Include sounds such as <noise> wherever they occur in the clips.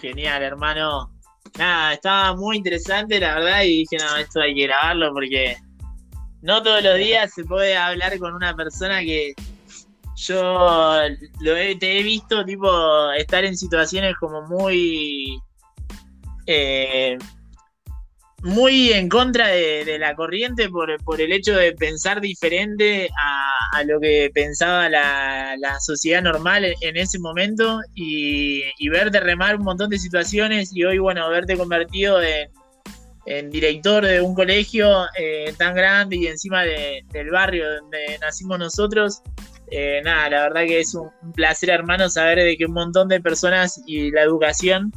Genial, hermano. Nada, estaba muy interesante, la verdad, y dije, no, esto hay que grabarlo porque no todos los días se puede hablar con una persona que yo lo te he visto, tipo, estar en situaciones como muy. Eh, muy en contra de, la corriente por, el hecho de pensar diferente a, lo que pensaba la, sociedad normal en, ese momento y, verte remar un montón de situaciones y hoy, bueno, verte convertido en, director de un colegio eh, tan grande y encima del barrio donde nacimos nosotros. Eh, nada, la verdad que es un placer, hermano, saber de que un montón de personas y la educación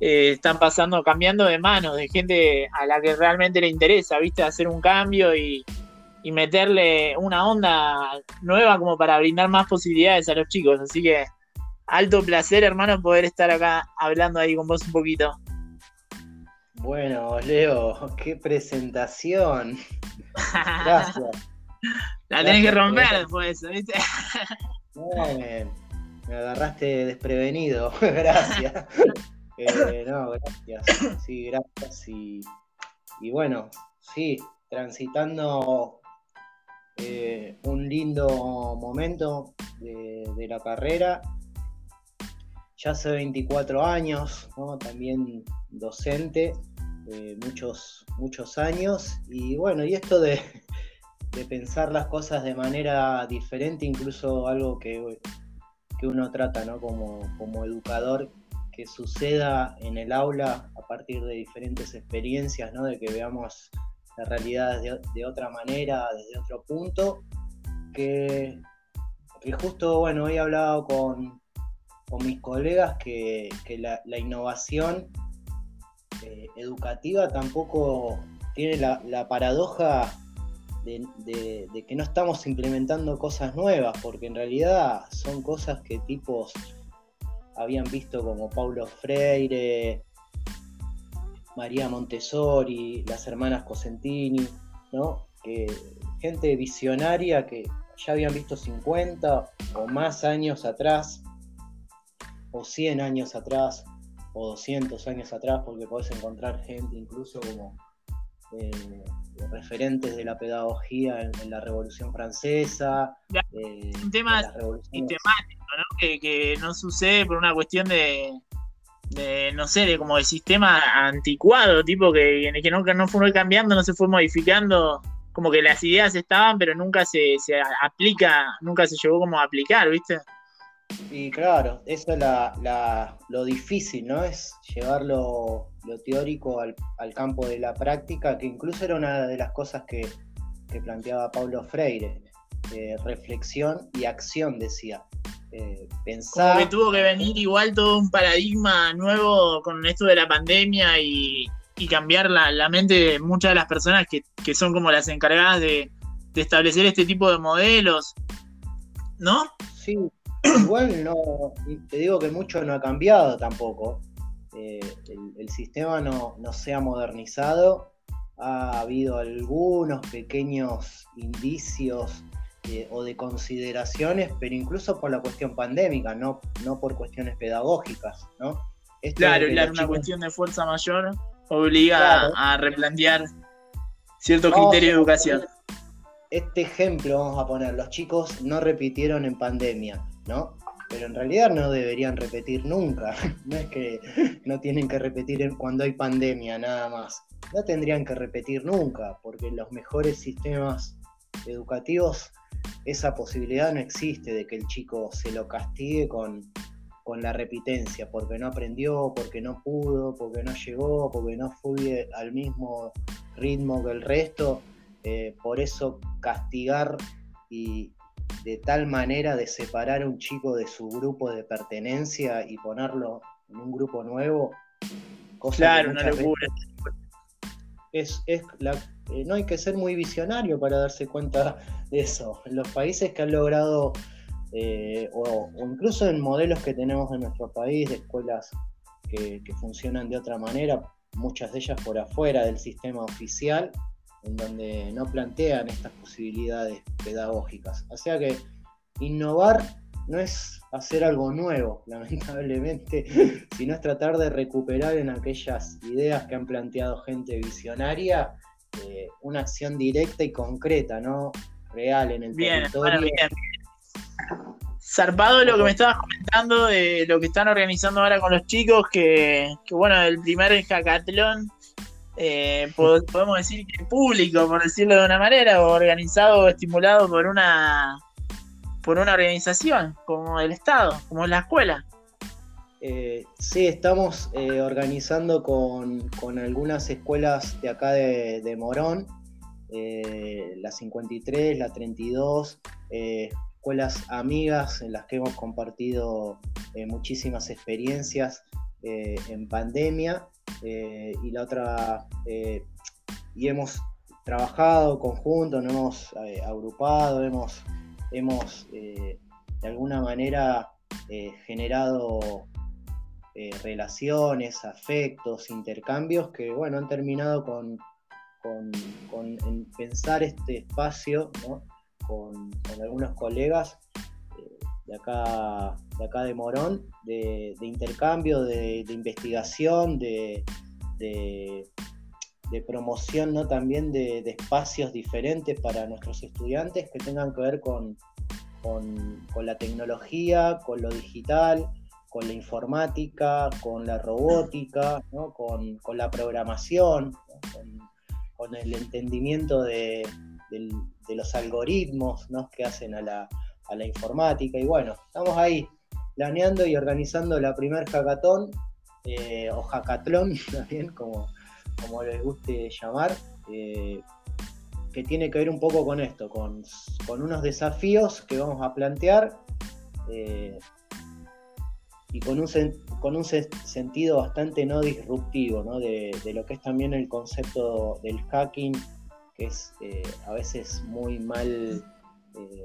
eh, están pasando, cambiando de manos, de gente a la que realmente le interesa, ¿viste? Hacer un cambio y, meterle una onda nueva como para brindar más posibilidades a los chicos. Así que alto placer, hermano, poder estar acá hablando ahí con vos un poquito. Bueno, Leo, qué presentación. Gracias. <laughs> La tenés que romper después, ¿viste? me agarraste desprevenido. <laughs> Gracias. <laughs> Eh, no, gracias. Sí, gracias. Y, bueno, sí, transitando eh, un lindo momento de, la carrera. Ya hace 24 años, también docente, eh, muchos, muchos años. Y bueno, y esto de, pensar las cosas de manera diferente, incluso algo que, que uno trata ¿no? como, como educador, que suceda en el aula a partir de diferentes experiencias, ¿no? de que veamos la realidad de, otra manera, desde otro punto, que, justo, bueno, he hablado con, mis colegas que, la, innovación eh, educativa tampoco tiene la, paradoja de, de, que no estamos implementando cosas nuevas, porque en realidad son cosas que tipos habían visto como Paulo Freire, María Montessori, las hermanas Cosentini, ¿no? Que, gente visionaria que ya habían visto 50 o más años atrás, o 100 años atrás, o 200 años atrás, porque podés encontrar gente incluso como eh, referentes de la pedagogía en, la Revolución Francesa. Eh, un tema sistemático, ¿no? Que, no sucede por una cuestión de, no sé, de como de sistema anticuado, tipo que, que no, no fue cambiando, no se fue modificando, como que las ideas estaban, pero nunca se, se aplica, nunca se llegó como a aplicar, ¿viste? Y claro, eso es la, lo difícil, ¿no? Es llevarlo lo teórico al, campo de la práctica, que incluso era una de las cosas que, planteaba Pablo Freire. reflexión y acción, decía. Eh, pensar. Como que tuvo que venir igual todo un paradigma nuevo con esto de la pandemia y, cambiar la, mente de muchas de las personas que, son como las encargadas de, de establecer este tipo de modelos. ¿No? Sí, igual no, te digo que mucho no ha cambiado tampoco. Eh, el, sistema no, se ha modernizado. Ha habido algunos pequeños indicios eh, o de consideraciones, pero incluso por la cuestión pandémica, no, no por cuestiones pedagógicas, ¿no? claro, claro, una cuestión de fuerza mayor obliga a replantear cierto criterio de educación. Este ejemplo vamos a poner, los chicos no repitieron en pandemia ¿no? Pero en realidad no deberían repetir nunca. <laughs> No es que no tienen que repetir cuando hay pandemia nada más. No tendrían que repetir nunca, porque en los mejores sistemas educativos esa posibilidad no existe de que el chico se lo castigue con, la repitencia, porque no aprendió, porque no pudo, porque no llegó, porque no fue al mismo ritmo que el resto. Eh, por eso castigar y, de tal manera de separar a un chico de su grupo de pertenencia y ponerlo en un grupo nuevo. claro, una locura. Es, es la, eh, no hay que ser muy visionario para darse cuenta de eso. En los países que han logrado, eh, o, incluso en modelos que tenemos en nuestro país, de escuelas que, que funcionan de otra manera, muchas de ellas por afuera del sistema oficial, en donde no plantean estas posibilidades pedagógicas. O sea que innovar no es hacer algo nuevo, <laughs> lamentablemente, sino es tratar de recuperar en aquellas ideas que han planteado gente visionaria eh, una acción directa y concreta, ¿no? Real en el territorio. bien. Zarpado lo que me estabas comentando de lo que están organizando ahora con los chicos, que, bueno, el primer hackathon, eh, podemos decir que público, por decirlo de una manera, o organizado o estimulado por una por una organización como el Estado, como la escuela. Eh, sí, estamos eh, organizando con, algunas escuelas de acá de, Morón, eh, la 53, la 32, escuelas amigas en las que hemos compartido muchísimas experiencias en pandemia y la otra, y hemos trabajado conjunto, nos hemos agrupado, hemos hemos eh, de alguna manera eh, generado eh, relaciones, afectos, intercambios que bueno, han terminado con, pensar este espacio con, algunos colegas de acá, de acá de Morón, de, intercambio, de, investigación, de, promoción ¿no? también de, espacios diferentes para nuestros estudiantes que tengan que ver con, con, la tecnología, con lo digital, con la informática, con la robótica, con, la programación, con, el entendimiento de, los algoritmos que hacen a la, informática. Y bueno, estamos ahí planeando y organizando la primer hackathon, eh, o hackathon también, <laughs> como, como les guste llamar. Eh, que tiene que ver un poco con esto, con, unos desafíos que vamos a plantear eh, y con un, con un sentido bastante no disruptivo ¿no? De, lo que es también el concepto del hacking, que es a veces muy mal. Eh,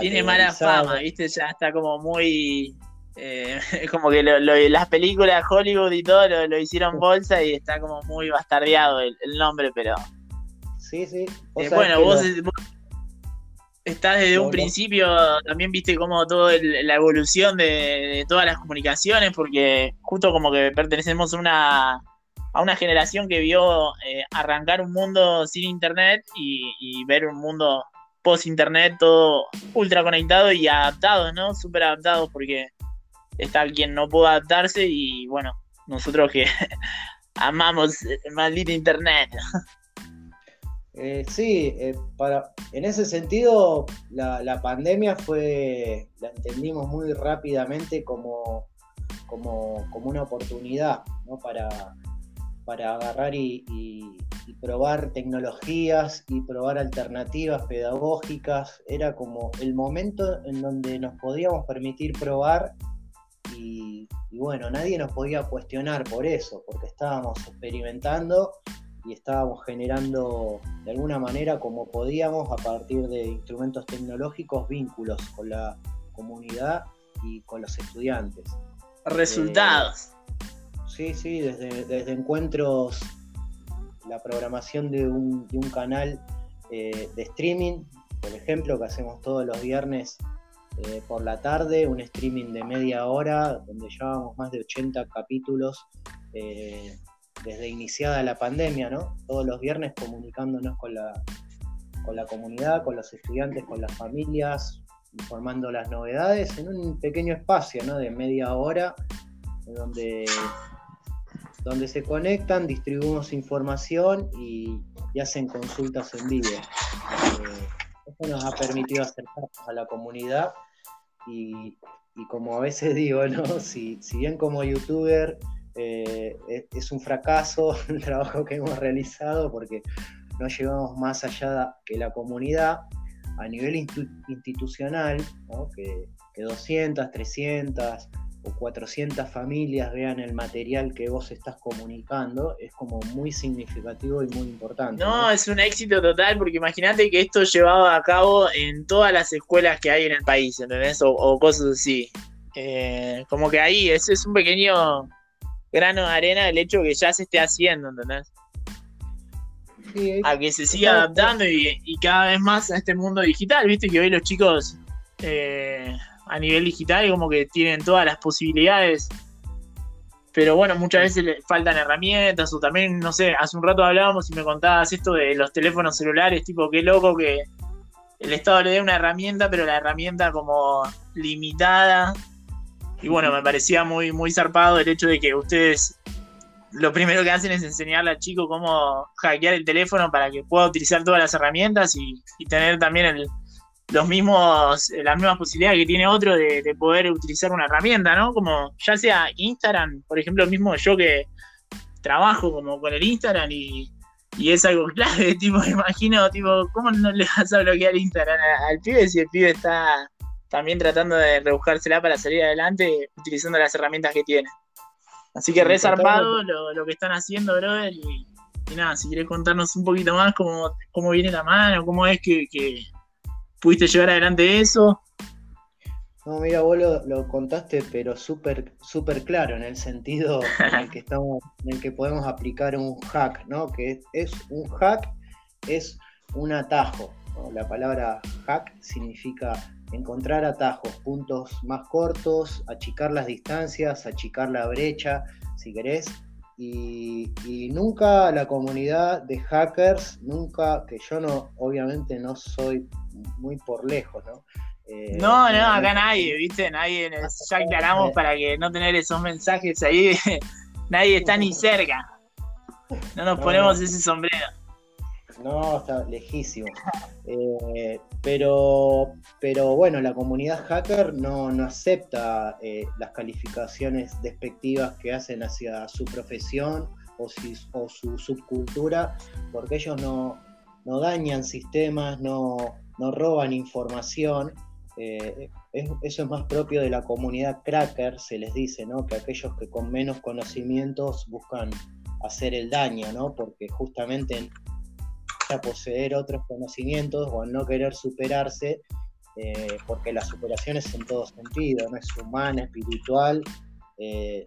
tiene mala fama, ¿viste? Ya está como muy. <laughs> como que las películas Hollywood y todo lo, hicieron bolsa y está como muy bastardeado el nombre, pero Sí, sí. Eh, bueno, vos, estás desde un principio, también viste como toda la evolución de, todas las comunicaciones, porque justo como que pertenecemos a una, a una generación que vio eh, arrancar un mundo sin internet y, ver un mundo post internet todo ultra conectado y adaptado, ¿no? Súper adaptado porque está quien no pudo adaptarse y bueno, nosotros que <laughs> amamos el maldito internet. Eh, sí, eh, para, en ese sentido la, pandemia fue, la entendimos muy rápidamente como, como, una oportunidad para, para agarrar y, probar tecnologías y probar alternativas pedagógicas. Era como el momento en donde nos podíamos permitir probar y bueno, nadie nos podía cuestionar por eso, porque estábamos experimentando y estábamos generando de alguna manera como podíamos a partir de instrumentos tecnológicos vínculos con la comunidad y con los estudiantes. Resultados. Eh, sí, sí, desde, desde, encuentros, la programación de un, canal eh, de streaming, por ejemplo, que hacemos todos los viernes eh, por la tarde, un streaming de media hora, donde llevamos más de 80 capítulos desde iniciada la pandemia, ¿no? Todos los viernes comunicándonos con la, con la comunidad, con los estudiantes, con las familias, informando las novedades en un pequeño espacio, ¿no? De media hora, donde, donde se conectan, distribuimos información y, hacen consultas en vivo. Eh, esto nos ha permitido acercarnos a la comunidad y, como a veces <laughs> digo, ¿no? Si, si bien como youtuber eh, es un fracaso <laughs> el trabajo que hemos realizado porque no llevamos más allá que la comunidad a nivel institucional, que, 200, 300 o 400 familias vean el material que vos estás comunicando, es como muy significativo y muy importante. No, es un éxito total, porque imagínate que esto llevado a cabo en todas las escuelas que hay en el país, ¿entendés? O, cosas así. Eh, como que ahí es, es un pequeño grano de arena el hecho de que ya se esté haciendo, ¿entendés? a que se siga adaptando y, cada vez más a este mundo digital, viste que hoy los chicos, eh, a nivel digital, como que tienen todas las posibilidades. Pero bueno, muchas veces le faltan herramientas o también, no sé, hace un rato hablábamos y me contabas esto de los teléfonos celulares, tipo, qué loco que el Estado le dé una herramienta, pero la herramienta como limitada. Y bueno, me parecía muy, muy zarpado el hecho de que ustedes lo primero que hacen es enseñarle al chico cómo hackear el teléfono para que pueda utilizar todas las herramientas y, tener también los mismos, las mismas posibilidades que tiene otro de, poder utilizar una herramienta, ¿no? Como ya sea Instagram, por ejemplo, mismo yo que trabajo como con el Instagram y, es algo <laughs> clave, tipo, me imagino, tipo, ¿cómo no le vas a bloquear Instagram al pibe si el pibe está también tratando de rebuscársela para salir adelante utilizando las herramientas que tiene? Así que resarpado lo, lo que están haciendo, brother. Y, nada, si quieres contarnos un poquito más cómo, cómo viene la mano, cómo es que, pudiste llevar adelante eso. No, mira, vos lo, contaste, pero súper súper claro, en el sentido en el que <laughs> estamos, en el que podemos aplicar un hack, ¿no? Que es, un hack, es un atajo. La palabra hack significa encontrar atajos, puntos más cortos, achicar las distancias, achicar la brecha, si querés. Y, nunca la comunidad de hackers, nunca, que yo no, obviamente no soy muy por lejos, ¿no? Eh, no, no, acá nadie, ¿viste? Nadie, ya aclaramos para que no tener esos mensajes ahí, <laughs> nadie está ni cerca. No nos ponemos ese sombrero. No, está lejísimo. Eh, pero, pero bueno, la comunidad hacker no, acepta eh, las calificaciones despectivas que hacen hacia su profesión o, su subcultura, porque ellos no, dañan sistemas, no, roban información. Eh, eso es más propio de la comunidad cracker, se les dice, ¿no? Que aquellos que con menos conocimientos buscan hacer el daño, ¿no? Porque justamente a poseer otros conocimientos o a no querer superarse, eh, porque la superación es en todo sentido, no es humana, espiritual, eh,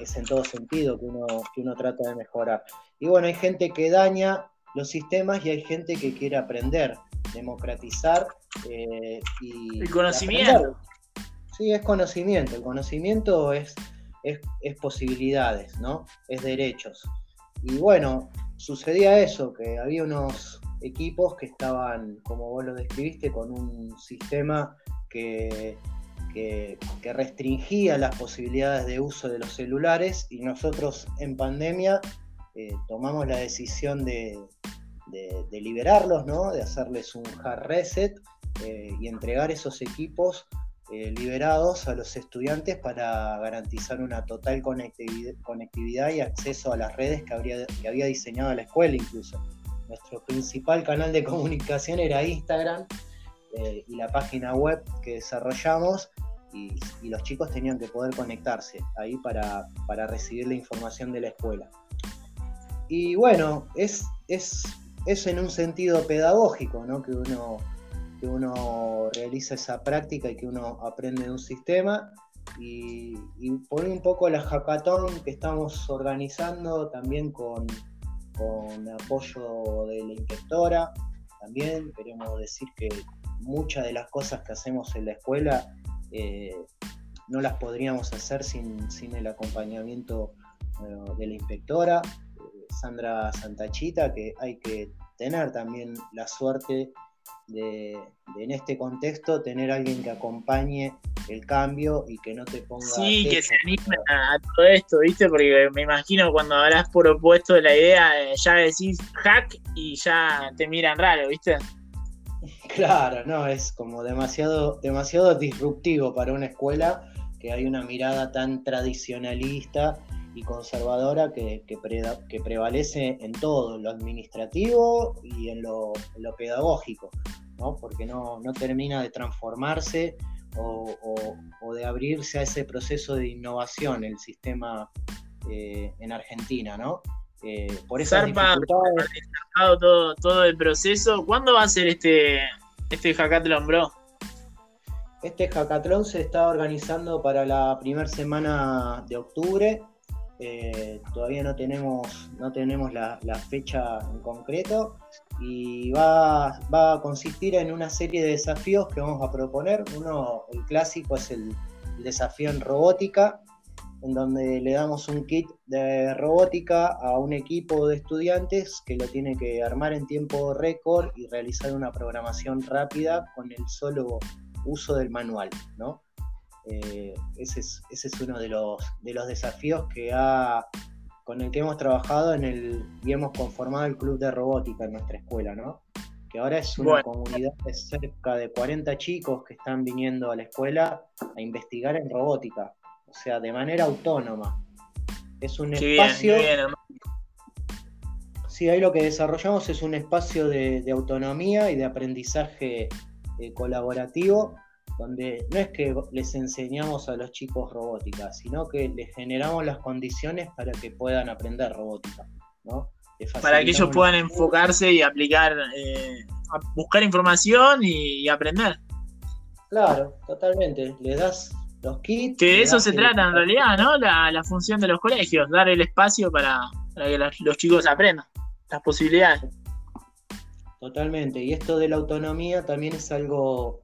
es en todo sentido que uno, que uno trata de mejorar. Y bueno, hay gente que daña los sistemas y hay gente que quiere aprender, democratizar eh, y... El conocimiento. Sí, es conocimiento. El conocimiento es, es, es posibilidades, ¿no? Es derechos. Y bueno, sucedía eso, que había unos equipos que estaban, como vos lo describiste, con un sistema que, que, restringía las posibilidades de uso de los celulares y nosotros en pandemia eh, tomamos la decisión de, liberarlos, ¿no? de hacerles un hard reset eh, y entregar esos equipos eh, liberados a los estudiantes para garantizar una total conectividad, y acceso a las redes que, había diseñado la escuela incluso. Nuestro principal canal de <laughs> comunicación era Instagram eh, y la página web que desarrollamos y, los chicos tenían que poder conectarse ahí para, para recibir la información de la escuela. Y bueno, es, es, es en un sentido pedagógico, ¿no? Que uno que uno realiza esa práctica y que uno aprende de un sistema. Y, por un poco la hackathon que estamos organizando también con, con apoyo de la inspectora. También queremos decir que muchas de las cosas que hacemos en la escuela eh, no las podríamos hacer sin, sin el acompañamiento eh, de la inspectora, eh, Sandra Santachita, que hay que tener también la suerte de, en este contexto tener alguien que acompañe el cambio y que no te ponga. Sí, que se anime a, todo esto, ¿viste? Porque me imagino cuando habrás propuesto la idea, eh, ya decís hack y ya te miran raro, ¿viste? <laughs> Claro, no, es como demasiado, demasiado disruptivo para una escuela que hay una mirada tan tradicionalista y conservadora que, que, prevalece en todo, lo administrativo y en lo, pedagógico, ¿no? porque no, termina de transformarse o, de abrirse a ese proceso de innovación el sistema eh, en Argentina, ¿no? Eh, por esa todo, todo el proceso. ¿Cuándo va a ser este, este Hackathon, bro? Este Hackathon se está organizando para la primera semana de octubre eh, todavía no tenemos, no tenemos la, fecha en concreto, y va, va, a consistir en una serie de desafíos que vamos a proponer. Uno, el clásico, es el, desafío en robótica, en donde le damos un kit de robótica a un equipo de estudiantes que lo tiene que armar en tiempo récord y realizar una programación rápida con el solo uso del manual. ¿no? Eh, ese, es, ese, es, uno de los, de los desafíos que ha con el que hemos trabajado en el, y hemos conformado el club de robótica en nuestra escuela, ¿no? Que ahora es una comunidad de cerca de 40 chicos que están viniendo a la escuela a investigar en robótica, o sea, de manera autónoma. Es un espacio. sí, ahí lo que desarrollamos es un espacio de, autonomía y de aprendizaje eh, colaborativo donde no es que les enseñamos a los chicos robótica, sino que les generamos las condiciones para que puedan aprender robótica, ¿no? Para que ellos puedan enfocarse y aplicar, eh, buscar información y, aprender. Claro, totalmente. Le das los kits. Que de eso se trata en realidad, ¿no? La, función de los colegios, dar el espacio para, que los chicos aprendan, las posibilidades. Totalmente. Y esto de la autonomía también es algo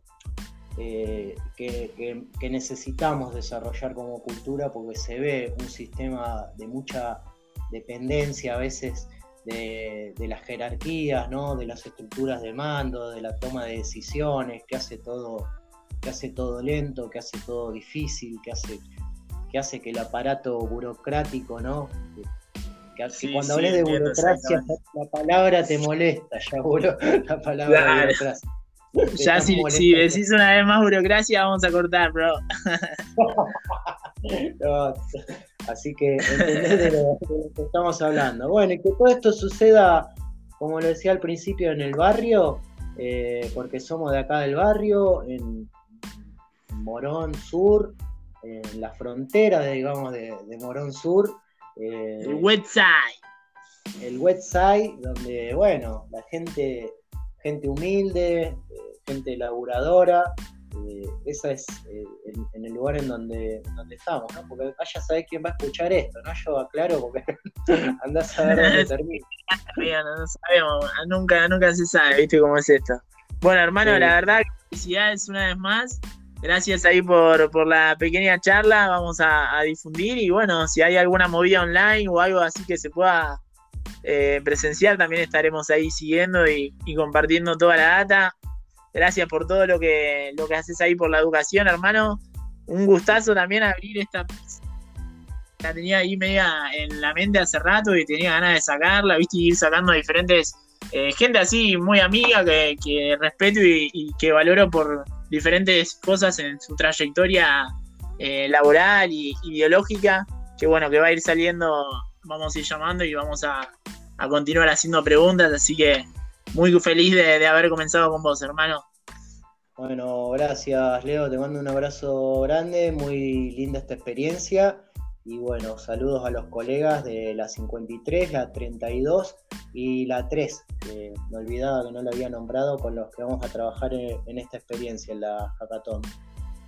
eh, que, necesitamos desarrollar como cultura porque se ve un sistema de mucha dependencia a veces de, las jerarquías, ¿no? de las estructuras de mando, de la toma de decisiones, que hace todo, que hace todo lento, que hace todo difícil, que hace, que hace que el aparato burocrático, ¿no? Que, cuando hables de burocracia, la palabra te molesta, <laughs> ya, la palabra burocracia. Ya si, decís una vez más burocracia, vamos a cortar, bro. <laughs> así que entendés de lo, que estamos hablando. Bueno, y que todo esto suceda, como lo decía al principio, en el barrio, eh, porque somos de acá del barrio, en Morón Sur, en la frontera, digamos, de, Morón Sur. Eh, el Westside. El Westside, donde, bueno, la gente, gente humilde, gente laburadora. Eh, esa es eh, en, el lugar en donde, donde estamos, ¿no? Porque acá ya sabés quién va a escuchar esto, ¿no? Yo aclaro porque <laughs> andás a ver dónde <laughs> termina. no sabemos, nunca, nunca se sabe, ¿viste cómo es esto? Bueno, hermano, la verdad, felicidades una vez más. Gracias ahí por, por la pequeña charla, vamos a, difundir y bueno, si hay alguna movida online o algo así que se pueda eh, presenciar, también estaremos ahí siguiendo y, compartiendo toda la data. Gracias por todo lo que, lo que haces ahí por la educación, hermano. Un gustazo también abrir esta. La tenía ahí media en la mente hace rato y tenía ganas de sacarla, viste, y ir sacando diferentes. Eh, gente así muy amiga que, respeto y, que valoro por diferentes cosas en su trayectoria eh, laboral y ideológica. Que bueno, que va a ir saliendo, vamos a ir llamando y vamos a, a continuar haciendo preguntas. Así que muy feliz de, haber comenzado con vos, hermano. Bueno, gracias Leo, te mando un abrazo grande, muy linda esta experiencia y bueno, saludos a los colegas de la 53, la 32 y la 3, que me olvidaba que no la había nombrado, con los que vamos a trabajar en, esta experiencia, en la hackathon.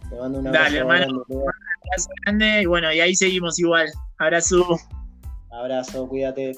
Te mando un abrazo Dale, hermano, grande. Un abrazo grande y bueno, y ahí seguimos igual. Abrazo. Abrazo, cuídate.